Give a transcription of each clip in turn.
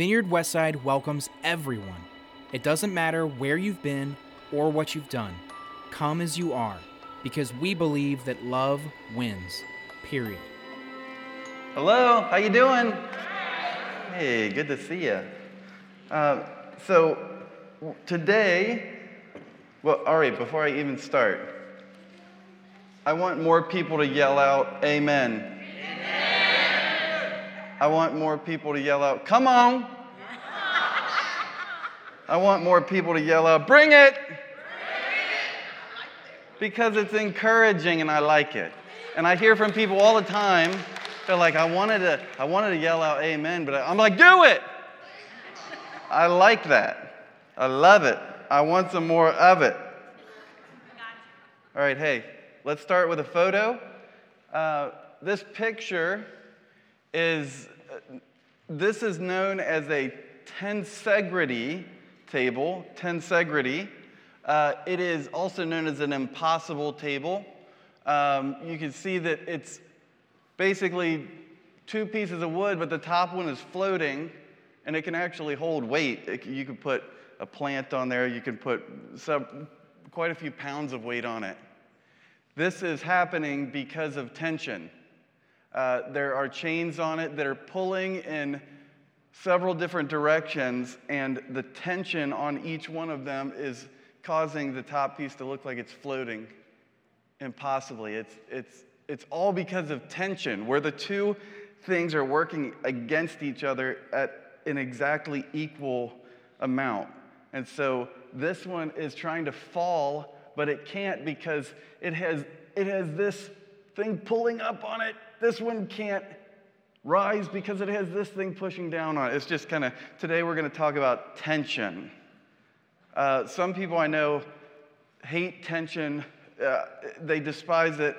Vineyard Westside welcomes everyone. It doesn't matter where you've been or what you've done. Come as you are, because we believe that love wins. Period. Hello, how you doing? Hey, good to see you. Uh, so today, well, all right. Before I even start, I want more people to yell out, "Amen." I want more people to yell out, "Come on." I want more people to yell out, "Bring it." Because it's encouraging and I like it. And I hear from people all the time they're like, I wanted to, I wanted to yell out amen, but I'm like, do it. I like that. I love it. I want some more of it. All right, hey, let's start with a photo. Uh, this picture is, this is known as a tensegrity table, tensegrity. Uh, it is also known as an impossible table. Um, you can see that it's basically two pieces of wood, but the top one is floating and it can actually hold weight. It, you can put a plant on there, you can put some, quite a few pounds of weight on it. This is happening because of tension. Uh, there are chains on it that are pulling in several different directions, and the tension on each one of them is causing the top piece to look like it's floating impossibly. It's, it's it's all because of tension, where the two things are working against each other at an exactly equal amount. And so this one is trying to fall, but it can't because it has, it has this thing pulling up on it. This one can't rise because it has this thing pushing down on it. It's just kind of, today we're going to talk about tension. Uh, some people I know hate tension, uh, they despise it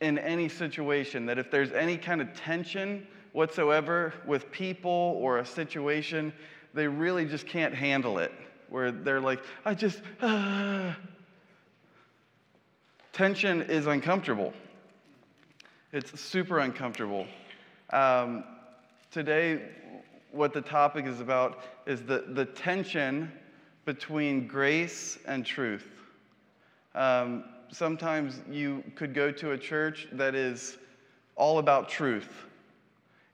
in any situation, that if there's any kind of tension whatsoever with people or a situation, they really just can't handle it. Where they're like, I just, ah. Tension is uncomfortable. It's super uncomfortable. Um, today, what the topic is about is the, the tension between grace and truth. Um, sometimes you could go to a church that is all about truth.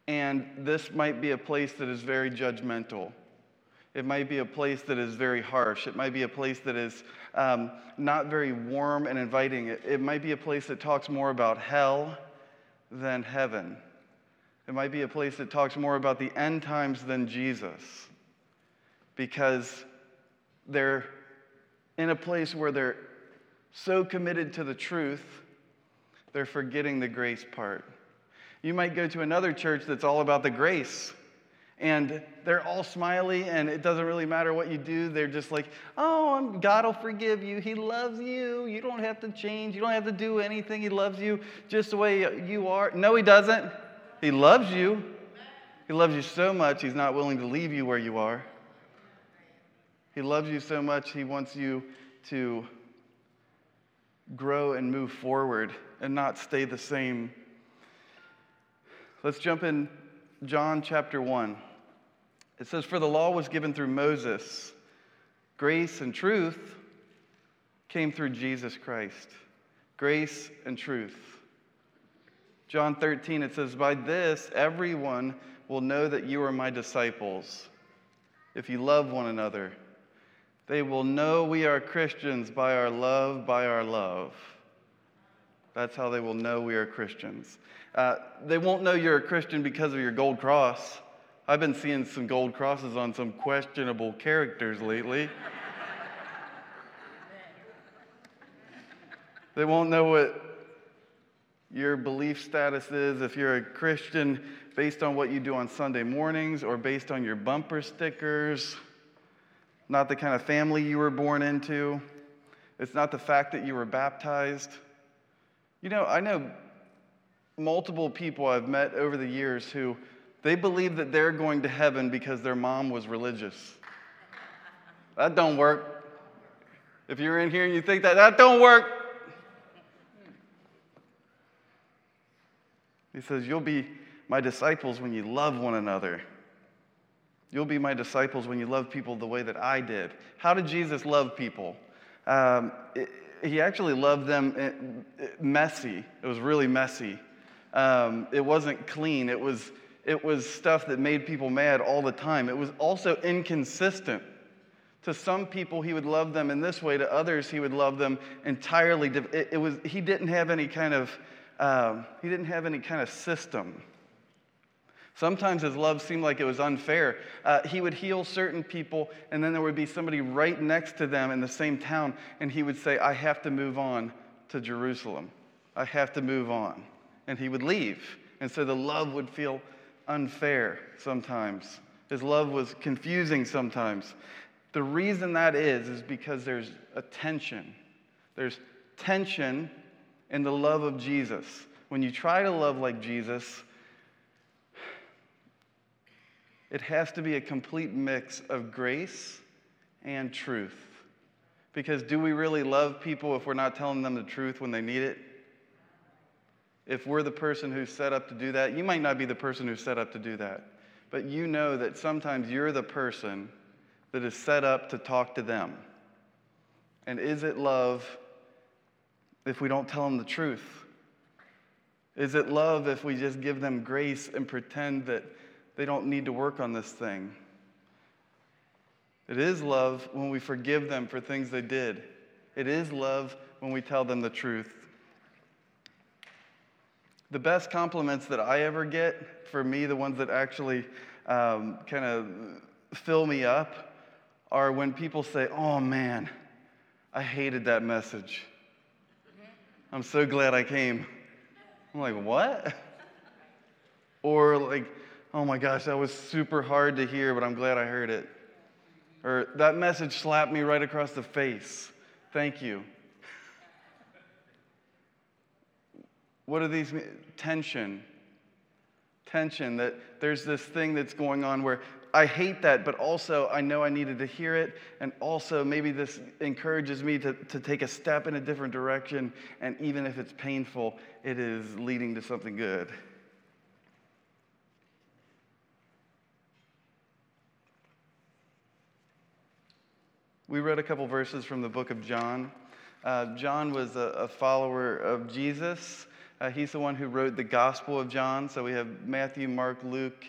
And this might be a place that is very judgmental. It might be a place that is very harsh. It might be a place that is um, not very warm and inviting. It, it might be a place that talks more about hell than heaven. It might be a place that talks more about the end times than Jesus because they're in a place where they're so committed to the truth, they're forgetting the grace part. You might go to another church that's all about the grace, and they're all smiley, and it doesn't really matter what you do. They're just like, oh, God will forgive you. He loves you. You don't have to change. You don't have to do anything. He loves you just the way you are. No, He doesn't. He loves you. He loves you so much, He's not willing to leave you where you are. He loves you so much, He wants you to grow and move forward and not stay the same. Let's jump in John chapter 1. It says, For the law was given through Moses, grace and truth came through Jesus Christ. Grace and truth. John 13, it says, By this everyone will know that you are my disciples, if you love one another. They will know we are Christians by our love, by our love. That's how they will know we are Christians. Uh, they won't know you're a Christian because of your gold cross. I've been seeing some gold crosses on some questionable characters lately. they won't know what your belief status is if you're a Christian based on what you do on Sunday mornings or based on your bumper stickers not the kind of family you were born into. It's not the fact that you were baptized. You know, I know multiple people I've met over the years who they believe that they're going to heaven because their mom was religious. That don't work. If you're in here and you think that, that don't work. He says, You'll be my disciples when you love one another. You'll be my disciples when you love people the way that I did. How did Jesus love people? Um, it, he actually loved them eh, messy. It was really messy. Um, it wasn't clean. It was, it was stuff that made people mad all the time. It was also inconsistent. To some people, he would love them in this way. To others, he would love them entirely. It, it was, he didn't have any kind of, um, he didn't have any kind of system. Sometimes his love seemed like it was unfair. Uh, he would heal certain people, and then there would be somebody right next to them in the same town, and he would say, I have to move on to Jerusalem. I have to move on. And he would leave. And so the love would feel unfair sometimes. His love was confusing sometimes. The reason that is, is because there's a tension. There's tension in the love of Jesus. When you try to love like Jesus, it has to be a complete mix of grace and truth. Because do we really love people if we're not telling them the truth when they need it? If we're the person who's set up to do that, you might not be the person who's set up to do that, but you know that sometimes you're the person that is set up to talk to them. And is it love if we don't tell them the truth? Is it love if we just give them grace and pretend that they don't need to work on this thing. It is love when we forgive them for things they did. It is love when we tell them the truth. The best compliments that I ever get, for me, the ones that actually um, kind of fill me up, are when people say, Oh man, I hated that message. I'm so glad I came. I'm like, What? Or like, oh my gosh, that was super hard to hear, but I'm glad I heard it. Or that message slapped me right across the face. Thank you. What are these? Tension. Tension, that there's this thing that's going on where I hate that, but also I know I needed to hear it. And also, maybe this encourages me to, to take a step in a different direction. And even if it's painful, it is leading to something good. We read a couple verses from the book of John. Uh, John was a, a, follower of Jesus. Uh, he's the one who wrote the Gospel of John. So we have Matthew, Mark, Luke,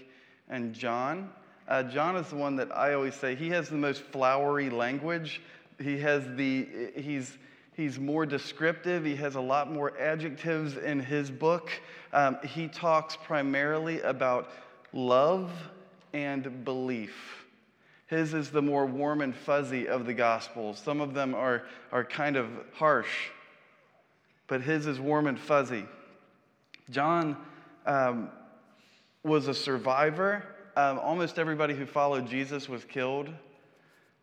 and John. Uh, John is the one that I always say he has the most flowery language. He has the he's he's more descriptive. He has a lot more adjectives in his book. Um, he talks primarily about love and belief. His is the more warm and fuzzy of the Gospels. Some of them are, are kind of harsh, but his is warm and fuzzy. John um, was a survivor. Um, almost everybody who followed Jesus was killed.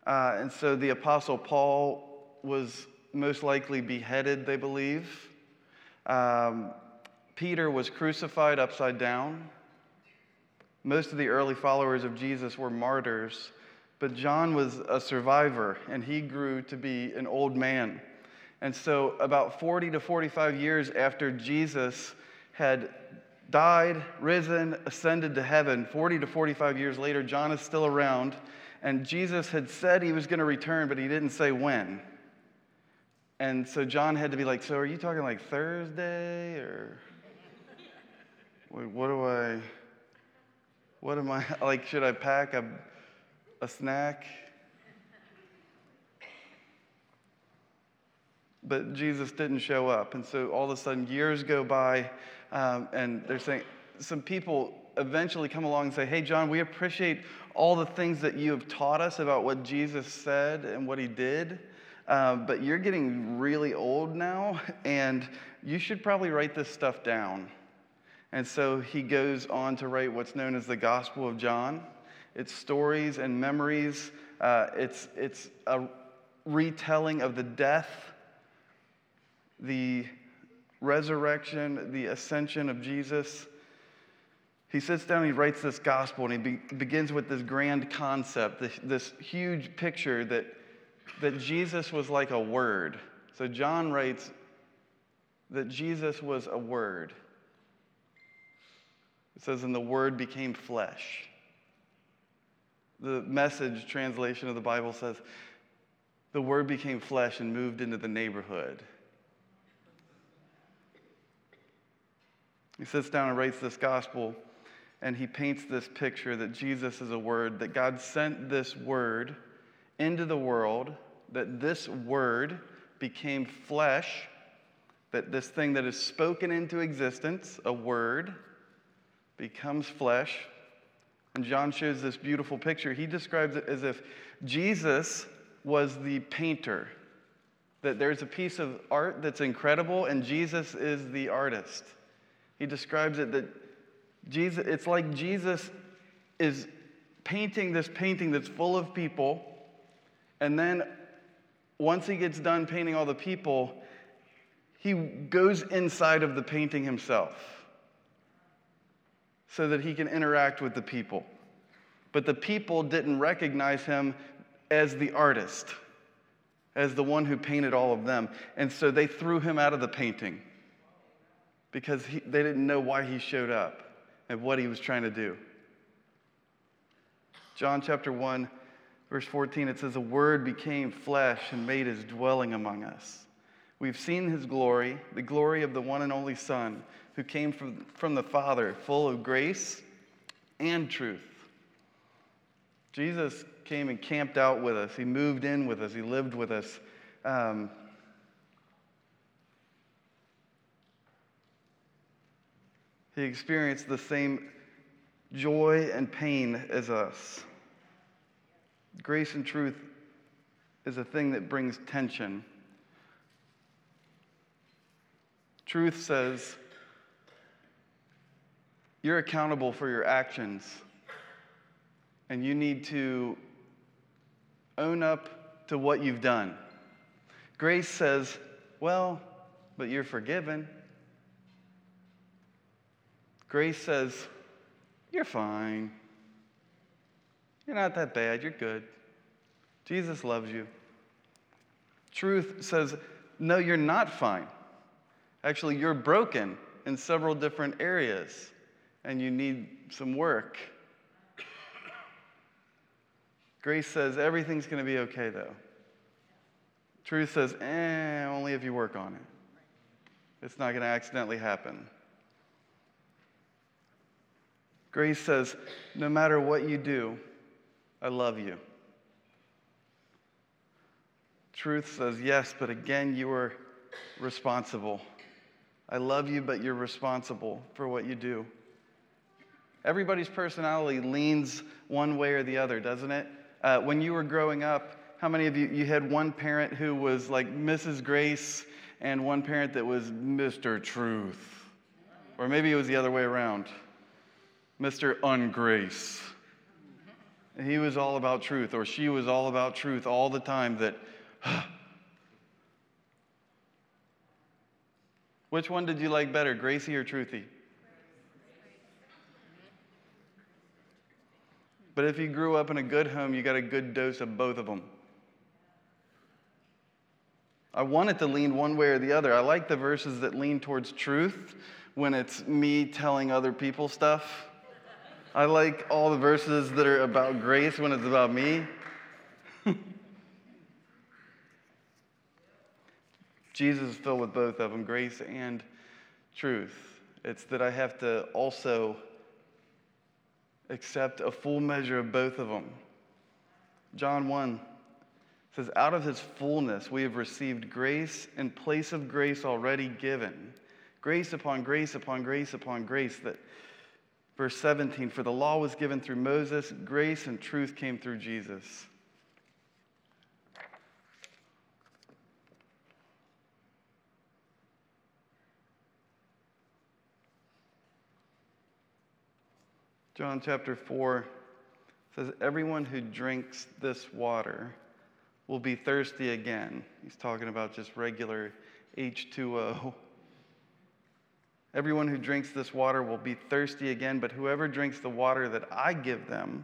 Uh, and so the Apostle Paul was most likely beheaded, they believe. Um, Peter was crucified upside down. Most of the early followers of Jesus were martyrs. But John was a survivor and he grew to be an old man. And so, about 40 to 45 years after Jesus had died, risen, ascended to heaven, 40 to 45 years later, John is still around. And Jesus had said he was going to return, but he didn't say when. And so John had to be like, So are you talking like Thursday or wait, what do I, what am I, like, should I pack a a snack. But Jesus didn't show up. And so all of a sudden, years go by, um, and they're saying, some people eventually come along and say, Hey, John, we appreciate all the things that you have taught us about what Jesus said and what he did. Uh, but you're getting really old now, and you should probably write this stuff down. And so he goes on to write what's known as the Gospel of John. It's stories and memories. Uh, it's, it's a retelling of the death, the resurrection, the ascension of Jesus. He sits down he writes this gospel and he be- begins with this grand concept, this, this huge picture that, that Jesus was like a word. So John writes that Jesus was a word. It says, and the word became flesh The message translation of the Bible says, the word became flesh and moved into the neighborhood. He sits down and writes this gospel, and he paints this picture that Jesus is a word, that God sent this word into the world, that this word became flesh, that this thing that is spoken into existence, a word, becomes flesh. And John shows this beautiful picture. He describes it as if Jesus was the painter, that there's a piece of art that's incredible, and Jesus is the artist. He describes it that Jesus, it's like Jesus is painting this painting that's full of people, and then once he gets done painting all the people, he goes inside of the painting himself so that he can interact with the people. But the people didn't recognize him as the artist, as the one who painted all of them. And so they threw him out of the painting because he, they didn't know why he showed up and what he was trying to do. John chapter 1, verse 14, it says, The Word became flesh and made his dwelling among us. We've seen his glory, the glory of the one and only Son, who came from, from the Father, full of grace and truth. Jesus came and camped out with us. He moved in with us. He lived with us. Um, he experienced the same joy and pain as us. Grace and truth is a thing that brings tension. Truth says, you're accountable for your actions, and you need to own up to what you've done. Grace says, Well, but you're forgiven. Grace says, You're fine. You're not that bad. You're good. Jesus loves you. Truth says, No, you're not fine. Actually, you're broken in several different areas and you need some work. Grace says everything's going to be okay, though. Truth says, eh, only if you work on it. It's not going to accidentally happen. Grace says, no matter what you do, I love you. Truth says, yes, but again, you are responsible. I love you, but you're responsible for what you do. Everybody's personality leans one way or the other, doesn't it? Uh, when you were growing up, how many of you, you had one parent who was like Mrs. Grace and one parent that was Mr. Truth? Or maybe it was the other way around Mr. Ungrace. He was all about truth, or she was all about truth all the time. That, which one did you like better, Gracie or Truthy? But if you grew up in a good home, you got a good dose of both of them. I want it to lean one way or the other. I like the verses that lean towards truth when it's me telling other people stuff. I like all the verses that are about grace when it's about me. Jesus is filled with both of them, grace and truth. It's that I have to also accept a full measure of both of them. John 1 says, Out of his fullness we have received grace in place of grace already given. Grace upon grace upon grace upon grace. That verse 17, for the law was given through Moses, grace and truth came through Jesus. John chapter 4 says, Everyone who drinks this water will be thirsty again. He's talking about just regular H2O. Everyone who drinks this water will be thirsty again, but whoever drinks the water that I give them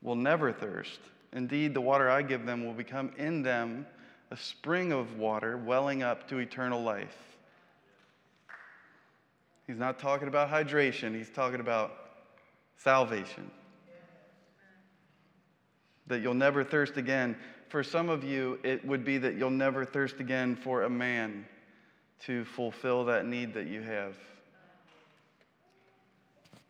will never thirst. Indeed, the water I give them will become in them a spring of water welling up to eternal life. He's not talking about hydration, he's talking about salvation. that you'll never thirst again. For some of you, it would be that you'll never thirst again for a man to fulfill that need that you have.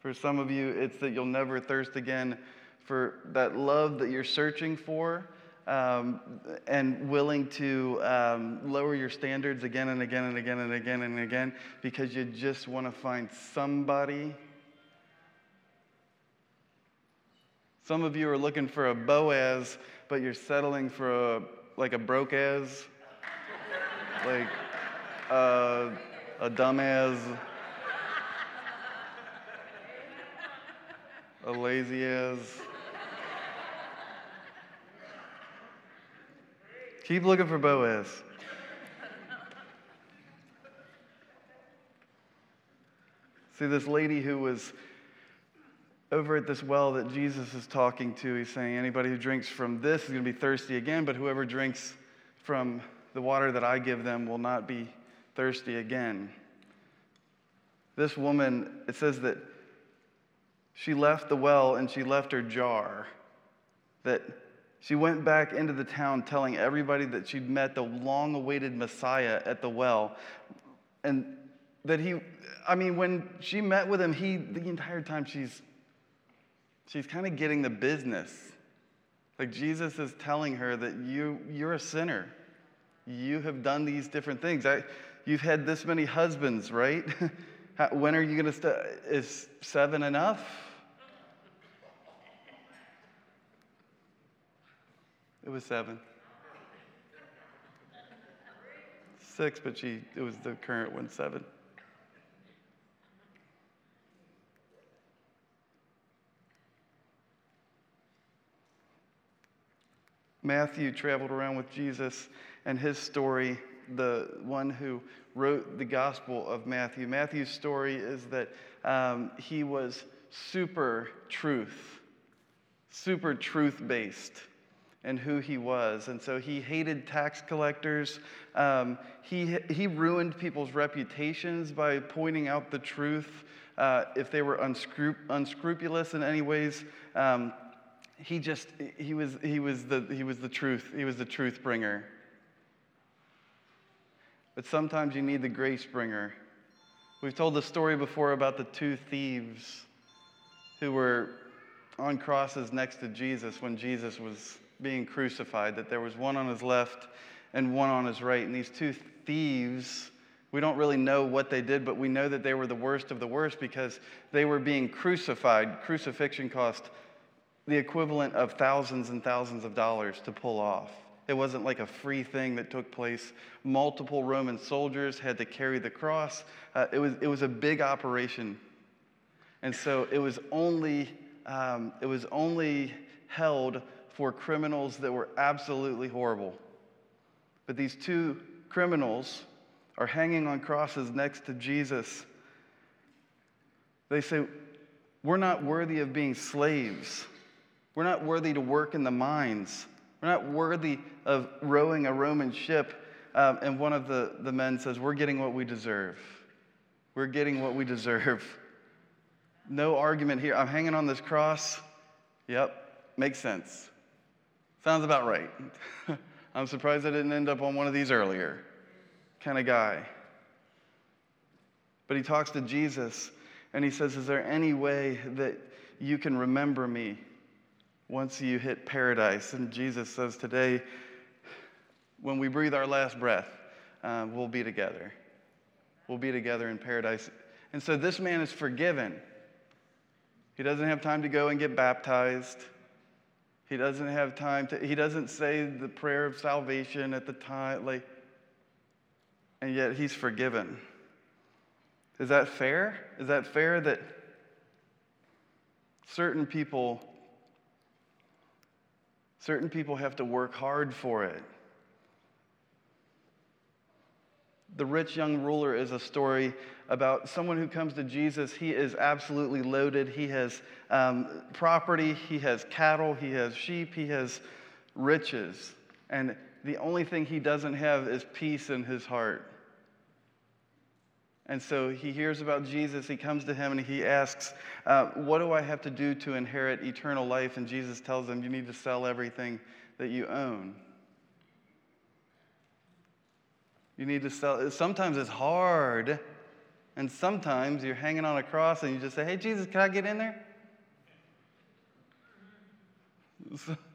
For some of you, it's that you'll never thirst again for that love that you're searching for um, and willing to um, lower your standards again and again and again and again and again because you just want to find somebody. Some of you are looking for a Boaz, but you're settling for a like a broke as, like uh, a dumbass, a lazy as. Keep looking for Boaz. See, this lady who was over at this well that Jesus is talking to, he's saying, Anybody who drinks from this is going to be thirsty again, but whoever drinks from the water that I give them will not be thirsty again. This woman, it says that she left the well and she left her jar that she went back into the town telling everybody that she'd met the long awaited Messiah at the well. And that he, I mean, when she met with him, he, the entire time she's, she's kind of getting the business. Like Jesus is telling her that you, you're a sinner. You have done these different things. I, you've had this many husbands, right? when are you going to start? Is seven enough? It was seven. Six, but she it was the current one, seven. Matthew traveled around with Jesus and his story, the one who wrote the Gospel of Matthew. Matthew's story is that um, he was super truth, super truth based and who he was. And so he hated tax collectors. Um, he, he ruined people's reputations by pointing out the truth uh, if they were unscrup- unscrupulous in any ways. Um, he just, he was, he, was the, he was the truth. He was the truth bringer. But sometimes you need the grace bringer. We've told the story before about the two thieves who were on crosses next to Jesus when Jesus was being crucified, that there was one on his left and one on his right. And these two thieves, we don't really know what they did, but we know that they were the worst of the worst because they were being crucified. Crucifixion cost the equivalent of thousands and thousands of dollars to pull off. It wasn't like a free thing that took place. Multiple Roman soldiers had to carry the cross. Uh, it, was, it was a big operation. And so it was only, um, it was only held for criminals that were absolutely horrible. But these two criminals are hanging on crosses next to Jesus. They say, We're not worthy of being slaves. We're not worthy to work in the mines. We're not worthy of rowing a Roman ship. Um, and one of the, the men says, We're getting what we deserve. We're getting what we deserve. No argument here. I'm hanging on this cross. Yep, makes sense. Sounds about right. I'm surprised I didn't end up on one of these earlier kind of guy. But he talks to Jesus and he says, Is there any way that you can remember me once you hit paradise? And Jesus says, Today, when we breathe our last breath, uh, we'll be together. We'll be together in paradise. And so this man is forgiven. He doesn't have time to go and get baptized. He doesn't have time to, he doesn't say the prayer of salvation at the time, like, and yet he's forgiven. Is that fair? Is that fair that certain people, certain people have to work hard for it? The rich young ruler is a story about someone who comes to Jesus. He is absolutely loaded. He has um, property, he has cattle, he has sheep, he has riches. And the only thing he doesn't have is peace in his heart. And so he hears about Jesus. He comes to him and he asks, uh, What do I have to do to inherit eternal life? And Jesus tells him, You need to sell everything that you own. You need to sell. Sometimes it's hard. And sometimes you're hanging on a cross and you just say, Hey, Jesus, can I get in there?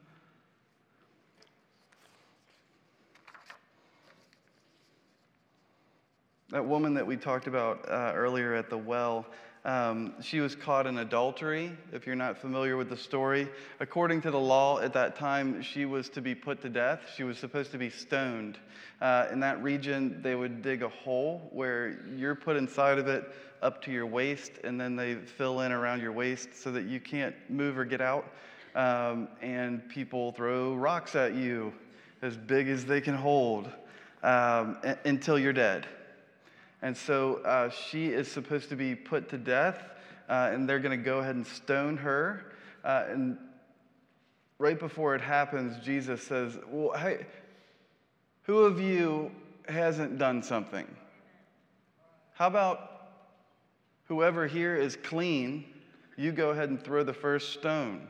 That woman that we talked about uh, earlier at the well, um, she was caught in adultery. If you're not familiar with the story, according to the law at that time, she was to be put to death. She was supposed to be stoned. Uh, in that region, they would dig a hole where you're put inside of it up to your waist, and then they fill in around your waist so that you can't move or get out. Um, and people throw rocks at you as big as they can hold um, until you're dead. And so uh, she is supposed to be put to death, uh, and they're going to go ahead and stone her. Uh, and right before it happens, Jesus says, Well, hey, who of you hasn't done something? How about whoever here is clean, you go ahead and throw the first stone?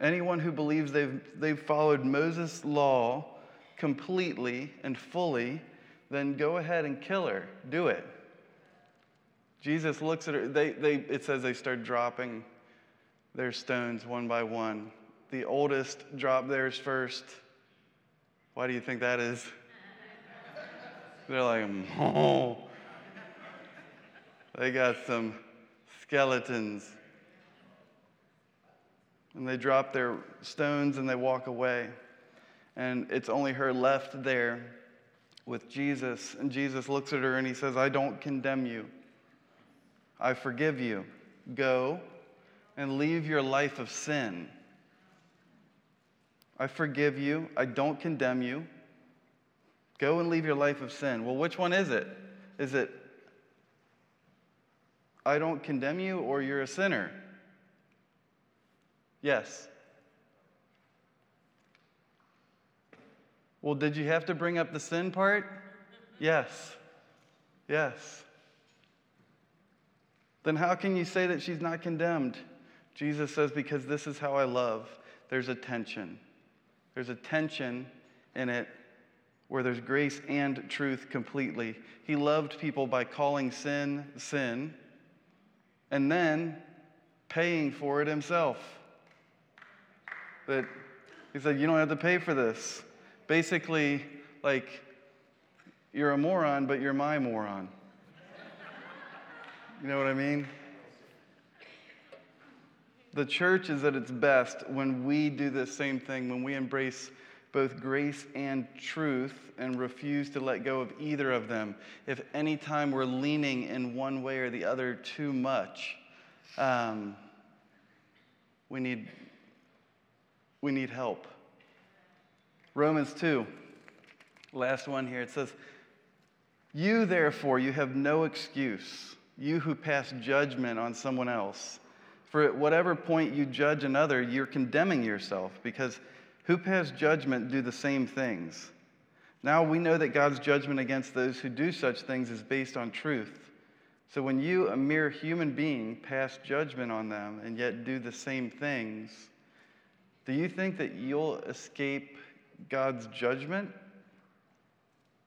Anyone who believes they've, they've followed Moses' law completely and fully, then go ahead and kill her. Do it. Jesus looks at her. They, they, it says they start dropping their stones one by one. The oldest drop theirs first. Why do you think that is? They're like, oh. They got some skeletons. And they drop their stones and they walk away and it's only her left there with Jesus. And Jesus looks at her and he says, I don't condemn you. I forgive you. Go and leave your life of sin. I forgive you. I don't condemn you. Go and leave your life of sin. Well, which one is it? Is it I don't condemn you or you're a sinner? Yes. Well, did you have to bring up the sin part? Yes. Yes. Then how can you say that she's not condemned? Jesus says, Because this is how I love. There's a tension. There's a tension in it where there's grace and truth completely. He loved people by calling sin sin and then paying for it himself. That he said, You don't have to pay for this basically like you're a moron, but you're my moron. You know what I mean? The church is at its best when we do the same thing, when we embrace both grace and truth and refuse to let go of either of them. If any time we're leaning in one way or the other too much, um, we, need, we need help. Romans 2, last one here. It says, You therefore, you have no excuse, you who pass judgment on someone else. For at whatever point you judge another, you're condemning yourself, because who pass judgment do the same things. Now we know that God's judgment against those who do such things is based on truth. So when you, a mere human being, pass judgment on them and yet do the same things, do you think that you'll escape God's judgment?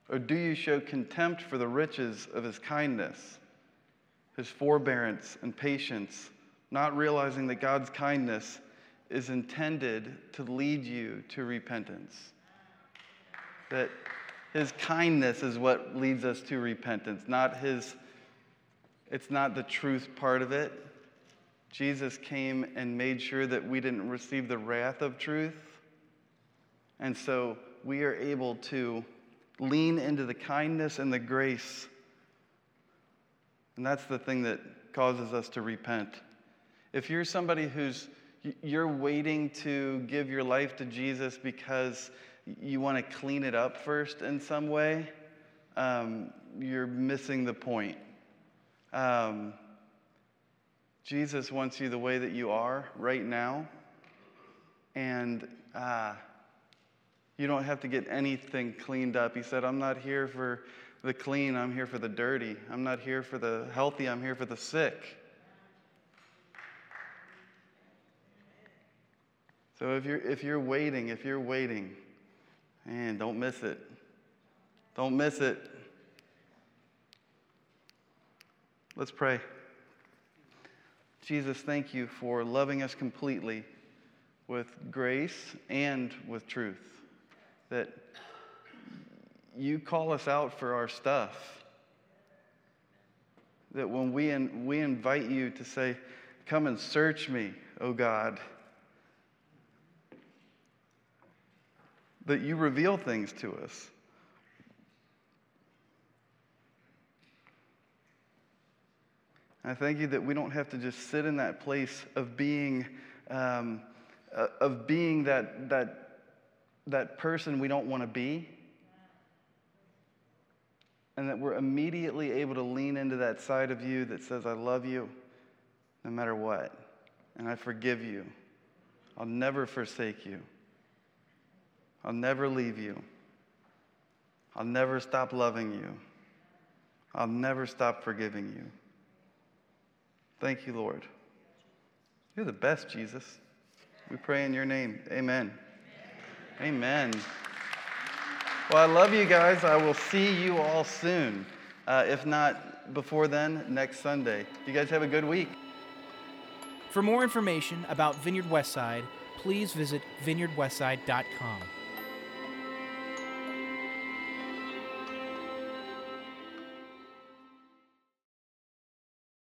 Or do you show contempt for the riches of his kindness, his forbearance and patience, not realizing that God's kindness is intended to lead you to repentance? That his kindness is what leads us to repentance, not his, it's not the truth part of it. Jesus came and made sure that we didn't receive the wrath of truth and so we are able to lean into the kindness and the grace. And that's the thing that causes us to repent. If you're somebody who's you're waiting to give your life to Jesus because you want to clean it up first in some way, um, you're missing the point. Um, Jesus wants you the way that you are right now. And uh, you don't have to get anything cleaned up. He said, I'm not here for the clean, I'm here for the dirty. I'm not here for the healthy, I'm here for the sick. So if you're, if you're waiting, if you're waiting, man, don't miss it. Don't miss it. Let's pray. Jesus, thank you for loving us completely with grace and with truth. That you call us out for our stuff. That when we, in, we invite you to say, Come and search me, O God, that you reveal things to us. I thank you that we don't have to just sit in that place of being, um, uh, of being that, that, that person we don't want to be. And that we're immediately able to lean into that side of you that says, I love you no matter what. And I forgive you. I'll never forsake you. I'll never leave you. I'll never stop loving you. I'll never stop forgiving you. Thank you, Lord. You're the best, Jesus. We pray in your name. Amen. Amen. Well, I love you guys. I will see you all soon. Uh, if not before then, next Sunday. You guys have a good week. For more information about Vineyard Westside, please visit vineyardwestside.com.